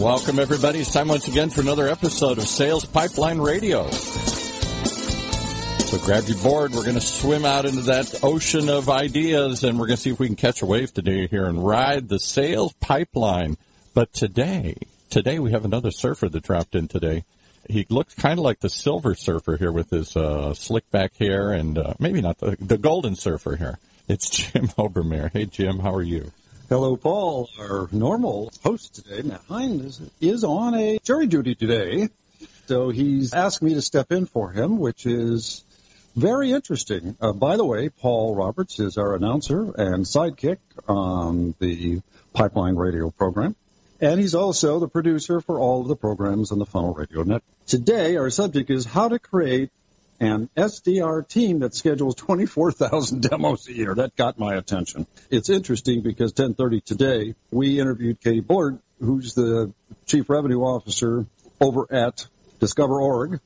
Welcome, everybody. It's time once again for another episode of Sales Pipeline Radio. So grab your board. We're going to swim out into that ocean of ideas, and we're going to see if we can catch a wave today here and ride the sales pipeline. But today, today we have another surfer that dropped in today. He looks kind of like the silver surfer here with his uh, slick back hair, and uh, maybe not the, the golden surfer here. It's Jim Obermayer. Hey, Jim, how are you? Hello, Paul. Our normal host today, Matt Heinz, is, is on a jury duty today. So he's asked me to step in for him, which is very interesting. Uh, by the way, Paul Roberts is our announcer and sidekick on the Pipeline Radio program. And he's also the producer for all of the programs on the Funnel Radio Network. Today, our subject is how to create an SDR team that schedules 24,000 demos a year. That got my attention. It's interesting because 1030 today, we interviewed Katie Bullard, who's the chief revenue officer over at Discover Org.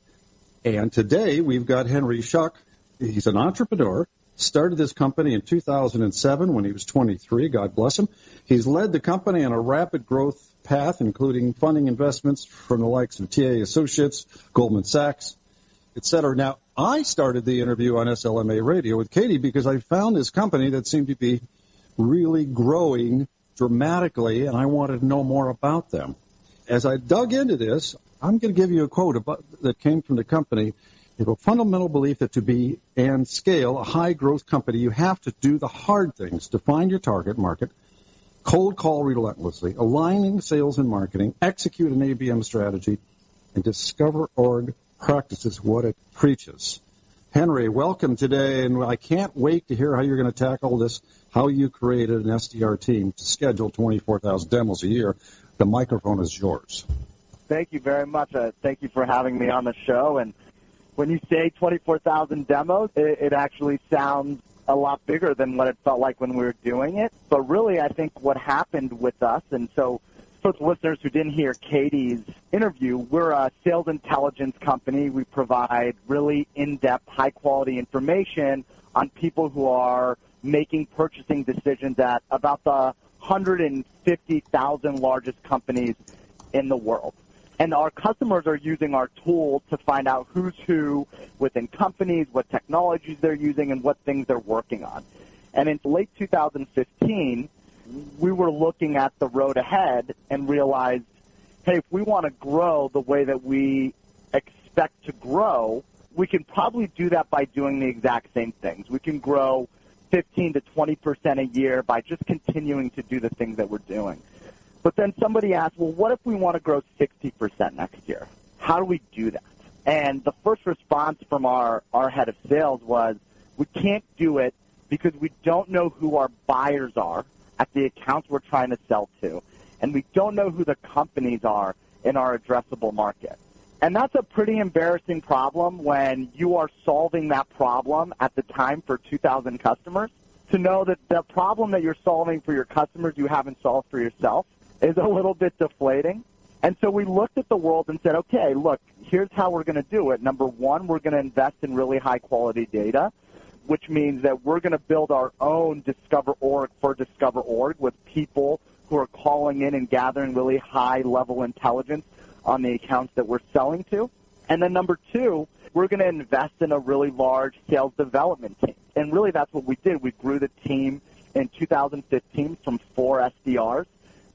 And today we've got Henry Schuck. He's an entrepreneur. Started this company in 2007 when he was 23. God bless him. He's led the company on a rapid growth path, including funding investments from the likes of TA Associates, Goldman Sachs, etc. Now, I started the interview on SLMA radio with Katie because I found this company that seemed to be really growing dramatically, and I wanted to know more about them. As I dug into this, I'm going to give you a quote about, that came from the company. It's a fundamental belief that to be and scale a high growth company, you have to do the hard things to find your target market, cold call relentlessly, aligning sales and marketing, execute an ABM strategy, and discover org practices what it preaches. Henry, welcome today, and I can't wait to hear how you're going to tackle this, how you created an SDR team to schedule 24,000 demos a year. The microphone is yours. Thank you very much. Uh, thank you for having me on the show. And when you say 24,000 demos, it, it actually sounds a lot bigger than what it felt like when we were doing it. But really, I think what happened with us, and so for the listeners who didn't hear Katie's interview, we're a sales intelligence company. We provide really in-depth, high-quality information on people who are making purchasing decisions at about the 150,000 largest companies in the world. And our customers are using our tool to find out who's who within companies, what technologies they're using, and what things they're working on. And in late 2015, we were looking at the road ahead and realized, hey, if we want to grow the way that we expect to grow, we can probably do that by doing the exact same things. We can grow 15 to 20 percent a year by just continuing to do the things that we're doing. But then somebody asked, well, what if we want to grow 60 percent next year? How do we do that? And the first response from our, our head of sales was, we can't do it because we don't know who our buyers are at the accounts we're trying to sell to, and we don't know who the companies are in our addressable market. And that's a pretty embarrassing problem when you are solving that problem at the time for 2,000 customers. To know that the problem that you're solving for your customers you haven't solved for yourself is a little bit deflating. And so we looked at the world and said, okay, look, here's how we're going to do it. Number one, we're going to invest in really high quality data which means that we're going to build our own Discover Org for Discover Org with people who are calling in and gathering really high level intelligence on the accounts that we're selling to. And then number two, we're going to invest in a really large sales development team. And really that's what we did. We grew the team in 2015 from four SDRs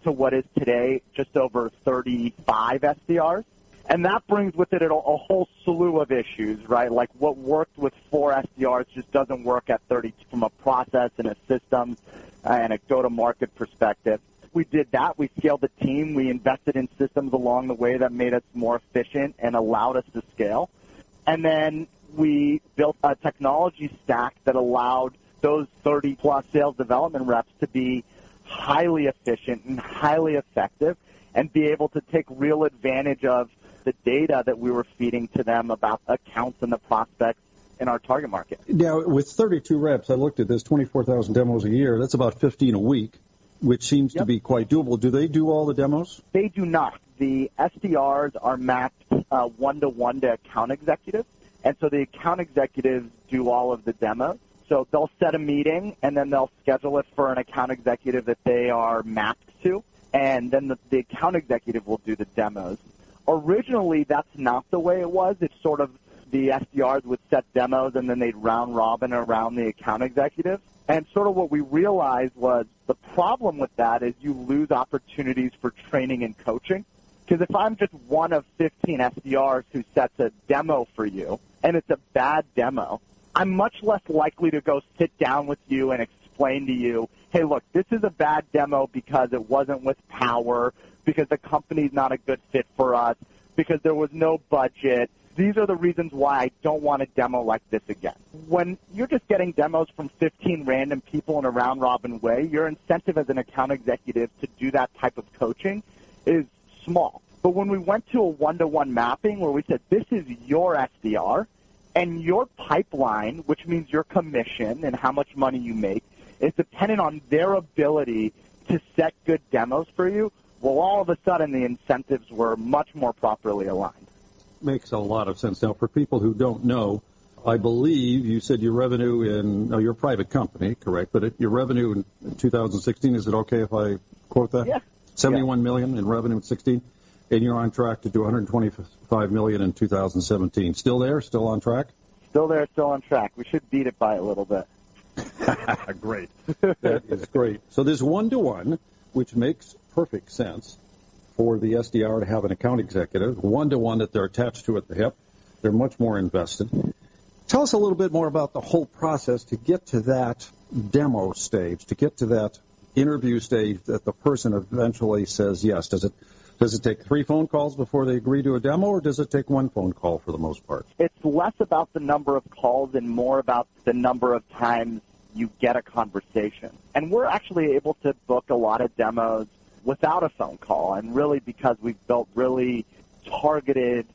to what is today just over 35 SDRs. And that brings with it a, whole slew of issues, right? Like what worked with four SDRs just doesn't work at 30 from a process and a system uh, and a go-to-market perspective. We did that. We scaled the team. We invested in systems along the way that made us more efficient and allowed us to scale. And then we built a technology stack that allowed those 30 plus sales development reps to be highly efficient and highly effective and be able to take real advantage of the data that we were feeding to them about accounts and the prospects in our target market. Now, with 32 reps, I looked at this 24,000 demos a year. That's about 15 a week, which seems yep. to be quite doable. Do they do all the demos? They do not. The SDRs are mapped one to one to account executives, and so the account executives do all of the demos. So they'll set a meeting and then they'll schedule it for an account executive that they are mapped to and then the, the account executive will do the demos. Originally, that's not the way it was. It's sort of the SDRs would set demos and then they'd round robin around the account executive. And sort of what we realized was the problem with that is you lose opportunities for training and coaching. Because if I'm just one of 15 SDRs who sets a demo for you and it's a bad demo, I'm much less likely to go sit down with you and explain to you, hey, look, this is a bad demo because it wasn't with power, because the company's not a good fit for us, because there was no budget. These are the reasons why I don't want a demo like this again. When you're just getting demos from 15 random people in a round robin way, your incentive as an account executive to do that type of coaching is small. But when we went to a one-to-one mapping where we said, this is your SDR, and your pipeline, which means your commission and how much money you make, is dependent on their ability to set good demos for you, well, all of a sudden the incentives were much more properly aligned. Makes a lot of sense. Now, for people who don't know, I believe you said your revenue in, no, you're a private company, correct? But it, your revenue in 2016, is it okay if I quote that? Yeah. Seventy-one million in revenue in 16, and you're on track to do 125 million in 2017. Still there? Still on track? Still there, still on track. We should beat it by a little bit. great. That is great. So there's one to one, which makes perfect sense for the SDR to have an account executive, one to one that they're attached to at the hip. They're much more invested. Tell us a little bit more about the whole process to get to that demo stage, to get to that interview stage that the person eventually says yes. Does it does it take three phone calls before they agree to a demo, or does it take one phone call for the most part? It's less about the number of calls and more about the number of times you get a conversation. And we're actually able to book a lot of demos without a phone call, and really because we've built really targeted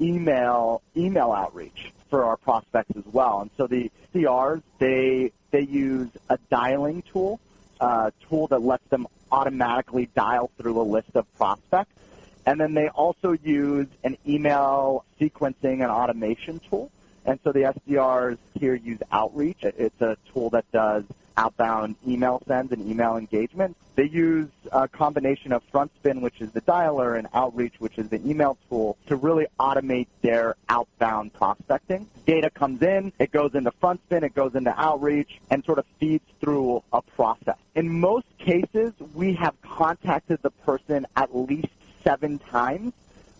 email email outreach for our prospects as well. And so the CRs they they use a dialing tool, a tool that lets them automatically dial through a list of prospects. And then they also use an email sequencing and automation tool. And so the SDRs here use Outreach. It's a tool that does outbound email sends and email engagement. They use a combination of FrontSpin, which is the dialer, and Outreach, which is the email tool, to really automate their outbound prospecting. Data comes in, it goes into FrontSpin, it goes into Outreach, and sort of feeds through a process. In most cases, we have contacted the person at least seven times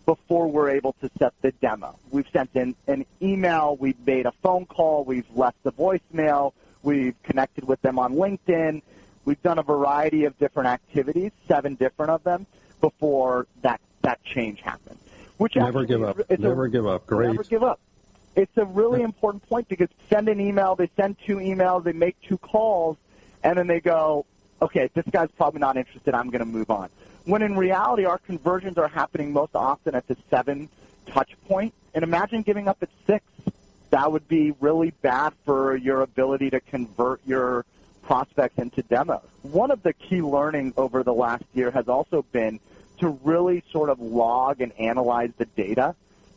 before we're able to set the demo. We've sent in an email, we've made a phone call, we've left a voicemail, we've connected with them on LinkedIn. We've done a variety of different activities, seven different of them, before that, that change happened. Which never give up. Never a, give up. Great. Never give up. It's a really important point because send an email, they send two emails, they make two calls, and then they go, okay, this guy's probably not interested. I'm going to move on. When in reality, our conversions are happening most often at the seven touch point. And imagine giving up at six. That would be really bad for your ability to convert your prospects into demos. One of the key learnings over the last year has also been to really sort of log and analyze the data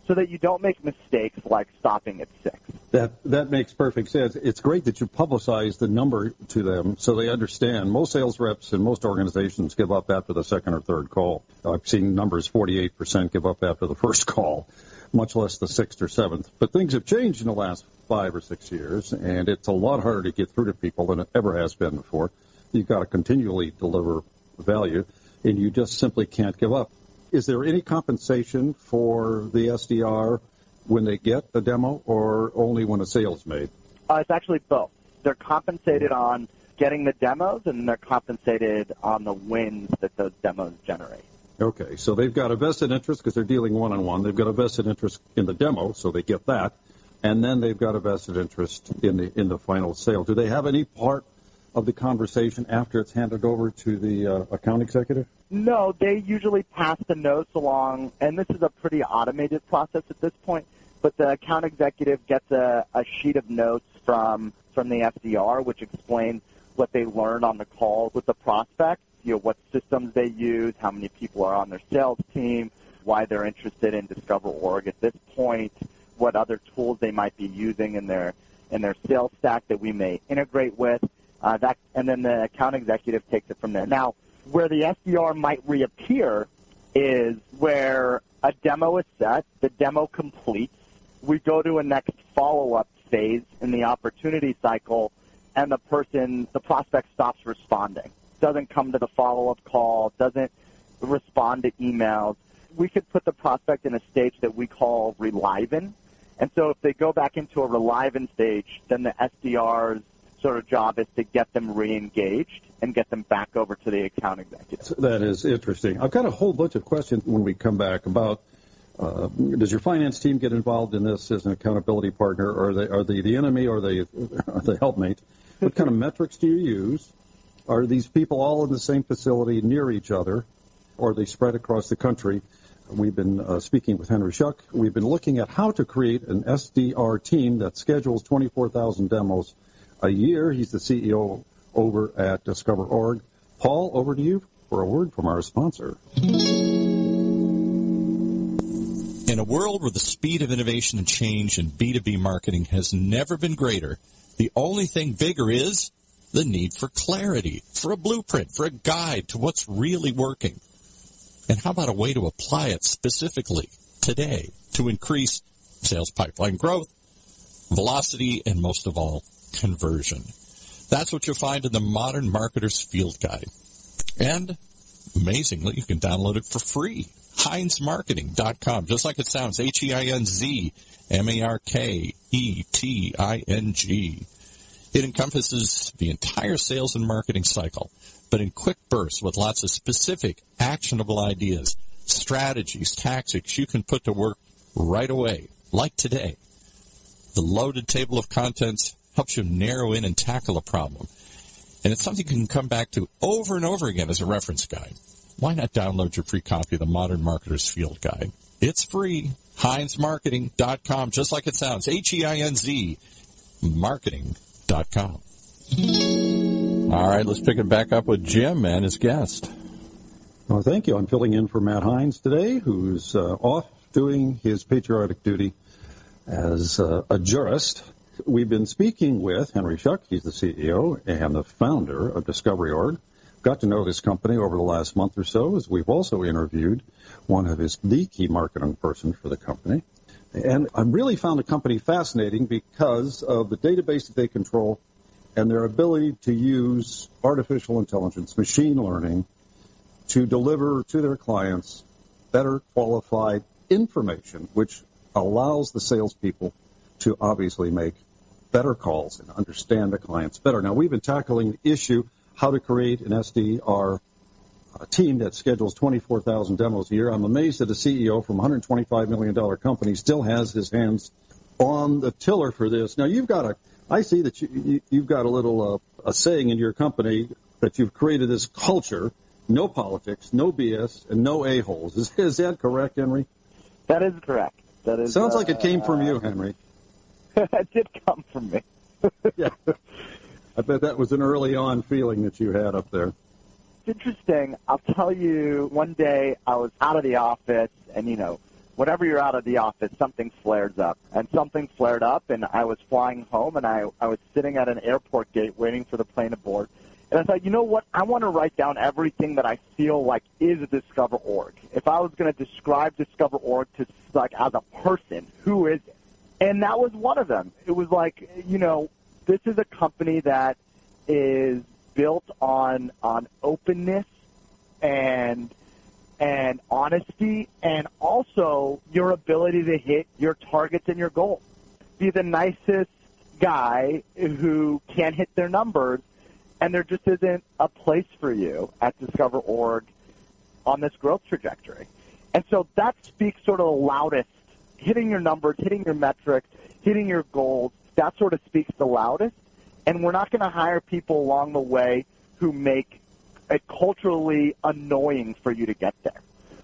so that you don't make mistakes like stopping at six. That that makes perfect sense. It's great that you publicize the number to them so they understand. Most sales reps and most organizations give up after the second or third call. I've seen numbers 48% give up after the first call, much less the sixth or seventh. But things have changed in the last five or six years, and it's a lot harder to get through to people than it ever has been before. You've got to continually deliver value, and you just simply can't give up. Is there any compensation for the SDR when they get a demo or only when a sale's made? Uh, it's actually both. They're compensated on getting the demos and they're compensated on the wins that those demos generate. Okay, so they've got a vested interest because they're dealing one on one. They've got a vested interest in the demo, so they get that, and then they've got a vested interest in the in the final sale. Do they have any part of the conversation after it's handed over to the uh, account executive? No, they usually pass the notes along, and this is a pretty automated process at this point. But the account executive gets a, a sheet of notes from from the SDR, which explains what they learned on the call with the prospect. You know what systems they use, how many people are on their sales team, why they're interested in Discover Org at this point, what other tools they might be using in their in their sales stack that we may integrate with. Uh, that and then the account executive takes it from there. Now, Where the SDR might reappear is where a demo is set, the demo completes, we go to a next follow-up phase in the opportunity cycle, and the person, the prospect stops responding, doesn't come to the follow-up call, doesn't respond to emails. We could put the prospect in a stage that we call reliving. And so if they go back into a reliving stage, then the SDR's sort of job is to get them re-engaged and get them back over to the account executive. That is interesting. I've got a whole bunch of questions when we come back about uh, does your finance team get involved in this as an accountability partner, or are they are they the enemy, or are they are they helpmate? What kind of metrics do you use? Are these people all in the same facility near each other, or are they spread across the country? We've been uh, speaking with Henry Schuck. We've been looking at how to create an SDR team that schedules 24,000 demos a year. He's the CEO over at Discover.org. Paul, over to you for a word from our sponsor. In a world where the speed of innovation and change in B2B marketing has never been greater, the only thing bigger is the need for clarity, for a blueprint, for a guide to what's really working. And how about a way to apply it specifically today to increase sales pipeline growth, velocity, and most of all, conversion? That's what you'll find in the Modern Marketer's Field Guide. And amazingly, you can download it for free HeinzMarketing.com, just like it sounds, H-E-I-N-Z-M-A-R-K-E-T-I-N-G. It encompasses the entire sales and marketing cycle, but in quick bursts with lots of specific, actionable ideas, strategies, tactics you can put to work right away, like today. The loaded table of contents helps you narrow in and tackle a problem. And it's something you can come back to over and over again as a reference guide why not download your free copy of the Modern Marketer's Field Guide? It's free. HeinzMarketing.com, just like it sounds. H-E-I-N-Z marketing.com. All right, let's pick it back up with Jim and his guest. Well, thank you. I'm filling in for Matt Heinz today, who's uh, off doing his patriotic duty as uh, a jurist. We've been speaking with Henry Schuck. He's the CEO and the founder of Discovery.org got to know this company over the last month or so as we've also interviewed one of his the key marketing person for the company. And I really found the company fascinating because of the database that they control and their ability to use artificial intelligence, machine learning, to deliver to their clients better qualified information, which allows the salespeople to obviously make better calls and understand the clients better. Now, we've been tackling the issue how to create an SDR uh, team that schedules 24,000 demos a year. I'm amazed that a CEO from a $125 million company still has his hands on the tiller for this. Now, you've got a, I see that you, you, have got a little uh, a saying in your company that you've created this culture, no politics, no BS, and no a-holes. Is, is that correct, Henry? That is correct. That is. Sounds uh, like it came from you, Henry. it did come from me. yeah. I bet that was an early on feeling that you had up there. It's interesting. I'll tell you, one day I was out of the office, and you know, whenever you're out of the office, something flares up. And something flared up, and I was flying home, and I, I was sitting at an airport gate waiting for the plane to board. And I thought, you know what? I want to write down everything that I feel like is Discover Org. If I was going to describe Discover Org to like as a person, who is it? And that was one of them. It was like, you know, this is a company that is built on on openness and and honesty and also your ability to hit your targets and your goals. Be the nicest guy who can't hit their numbers and there just isn't a place for you at Discover.org on this growth trajectory. And so that speaks sort of the loudest. Hitting your numbers, hitting your metrics, hitting your goals, that sort of speaks the loudest. And we're not going to hire people along the way who make it culturally annoying for you to get there.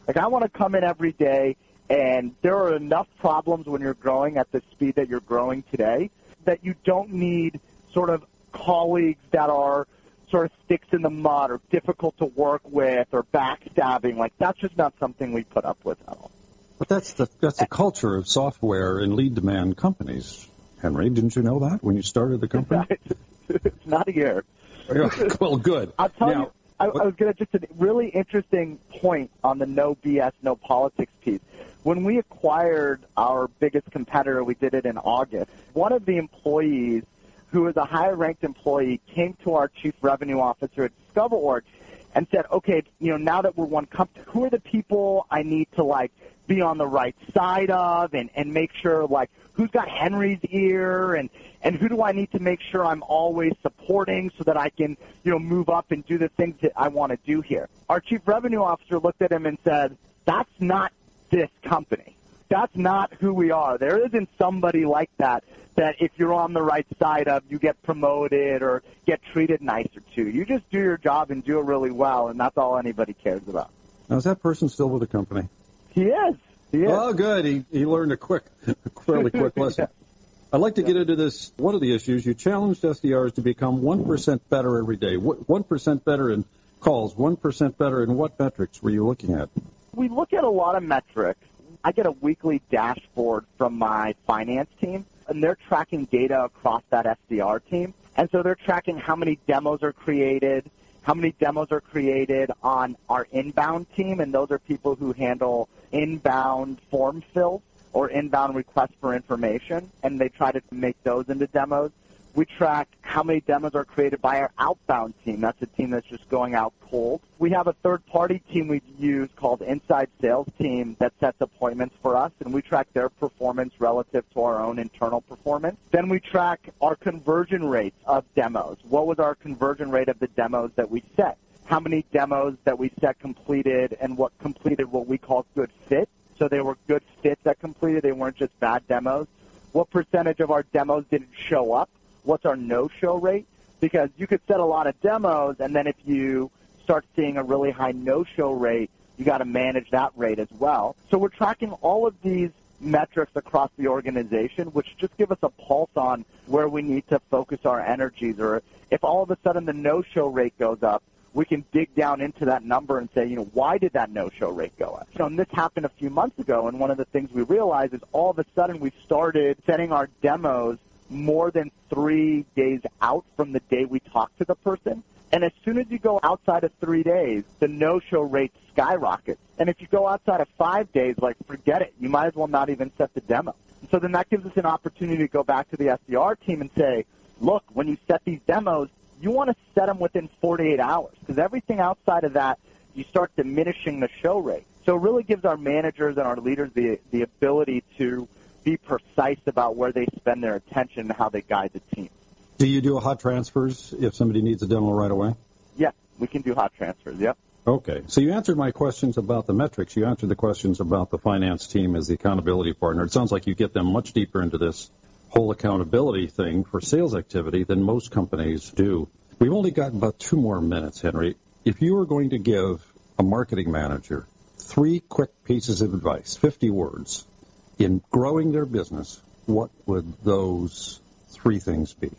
Like I want to come in every day and there are enough problems when you're growing at the speed that you're growing today that you don't need sort of colleagues that are sort of sticks in the mud or difficult to work with or backstabbing. Like that's just not something we put up with at all. But that's the that's the culture of software and lead demand companies. Henry, didn't you know that when you started the company? it's not a year. well, good. I'll tell now, you. I, I was going to just a really interesting point on the no BS, no politics piece. When we acquired our biggest competitor, we did it in August. One of the employees, who was a higher ranked employee, came to our chief revenue officer at DiscoverOrg and said, "Okay, you know, now that we're one company, who are the people I need to like be on the right side of and and make sure like who's got Henry's ear and and who do I need to make sure I'm always supporting so that I can, you know, move up and do the things that I want to do here. Our chief revenue officer looked at him and said, "That's not this company. That's not who we are. There isn't somebody like that that if you're on the right side of, you get promoted or get treated nicer to. You just do your job and do it really well, and that's all anybody cares about." Now, is that person still with the company? He is. He is. Oh, good. He, he learned a quick, fairly quick lesson. I'd like to get into this. One of the issues you challenged SDRs to become 1% better every day. 1% better in calls, 1% better in what metrics were you looking at? We look at a lot of metrics. I get a weekly dashboard from my finance team, and they're tracking data across that SDR team. And so they're tracking how many demos are created, how many demos are created on our inbound team, and those are people who handle inbound form fills or inbound requests for information, and they try to make those into demos. We track how many demos are created by our outbound team. That's a team that's just going out cold. We have a third party team we use called Inside Sales Team that sets appointments for us, and we track their performance relative to our own internal performance. Then we track our conversion rates of demos. What was our conversion rate of the demos that we set? How many demos that we set completed and what completed what we call good fit? So they were good fits that completed. They weren't just bad demos. What percentage of our demos didn't show up? What's our no-show rate? Because you could set a lot of demos, and then if you start seeing a really high no-show rate, you got to manage that rate as well. So we're tracking all of these metrics across the organization, which just give us a pulse on where we need to focus our energies. Or if all of a sudden the no-show rate goes up, we can dig down into that number and say, you know, why did that no-show rate go up? Know, and this happened a few months ago, and one of the things we realized is all of a sudden we started setting our demos more than three days out from the day we talk to the person. And as soon as you go outside of three days, the no-show rate skyrockets. And if you go outside of five days, like forget it. You might as well not even set the demo. So then that gives us an opportunity to go back to the SDR team and say, look, when you set these demos, you want to set them within 48 hours because everything outside of that, you start diminishing the show rate. So it really gives our managers and our leaders the, the ability to be precise about where they spend their attention and how they guide the team. Do you do hot transfers if somebody needs a demo right away? Yeah, we can do hot transfers. Yep. Okay. So you answered my questions about the metrics. You answered the questions about the finance team as the accountability partner. It sounds like you get them much deeper into this whole accountability thing for sales activity than most companies do. We've only got about two more minutes, Henry. If you were going to give a marketing manager three quick pieces of advice, 50 words, in growing their business, what would those three things be?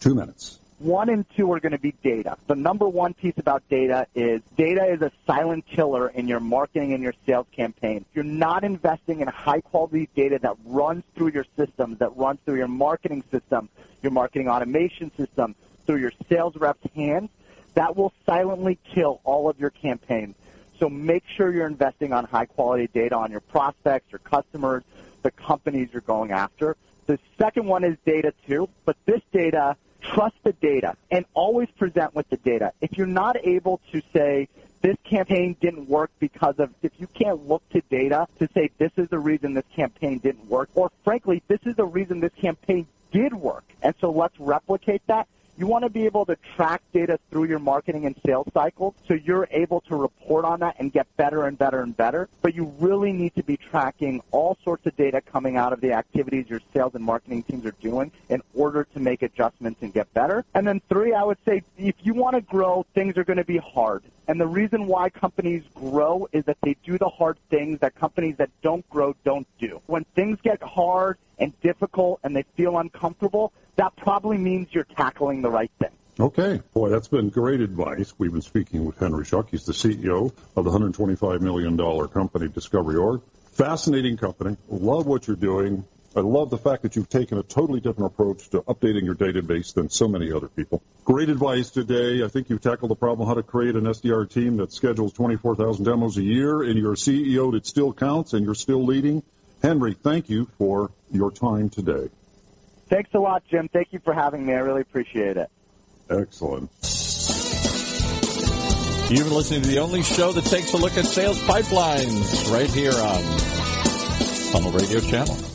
Two minutes. One and two are going to be data. The number one piece about data is data is a silent killer in your marketing and your sales campaign. If you're not investing in high quality data that runs through your systems, that runs through your marketing system, your marketing automation system, through your sales reps' hands, that will silently kill all of your campaigns. So make sure you're investing on high quality data on your prospects, your customers, the companies you're going after. The second one is data too, but this data, trust the data and always present with the data. If you're not able to say, this campaign didn't work because of, if you can't look to data to say this is the reason this campaign didn't work, or frankly, this is the reason this campaign did work, and so let's replicate that, you want to be able to track data through your marketing and sales cycles so you're able to report on that and get better and better and better. But you really need to be tracking all sorts of data coming out of the activities your sales and marketing teams are doing in order to make adjustments and get better. And then three, I would say if you want to grow, things are going to be hard. And the reason why companies grow is that they do the hard things that companies that don't grow don't do. When things get hard and difficult and they feel uncomfortable, that probably means you're tackling the right thing. Okay. Boy, that's been great advice. We've been speaking with Henry Schuck. He's the CEO of the $125 million company DiscoverOrg. Fascinating company. Love what you're doing. I love the fact that you've taken a totally different approach to updating your database than so many other people. Great advice today. I think you've tackled the problem how to create an SDR team that schedules 24,000 demos a year, and you're a CEO that still counts, and you're still leading. Henry, thank you for your time today. Thanks a lot, Jim. Thank you for having me. I really appreciate it. Excellent. You've been listening to the only show that takes a look at sales pipelines right here on Funnel Radio Channel.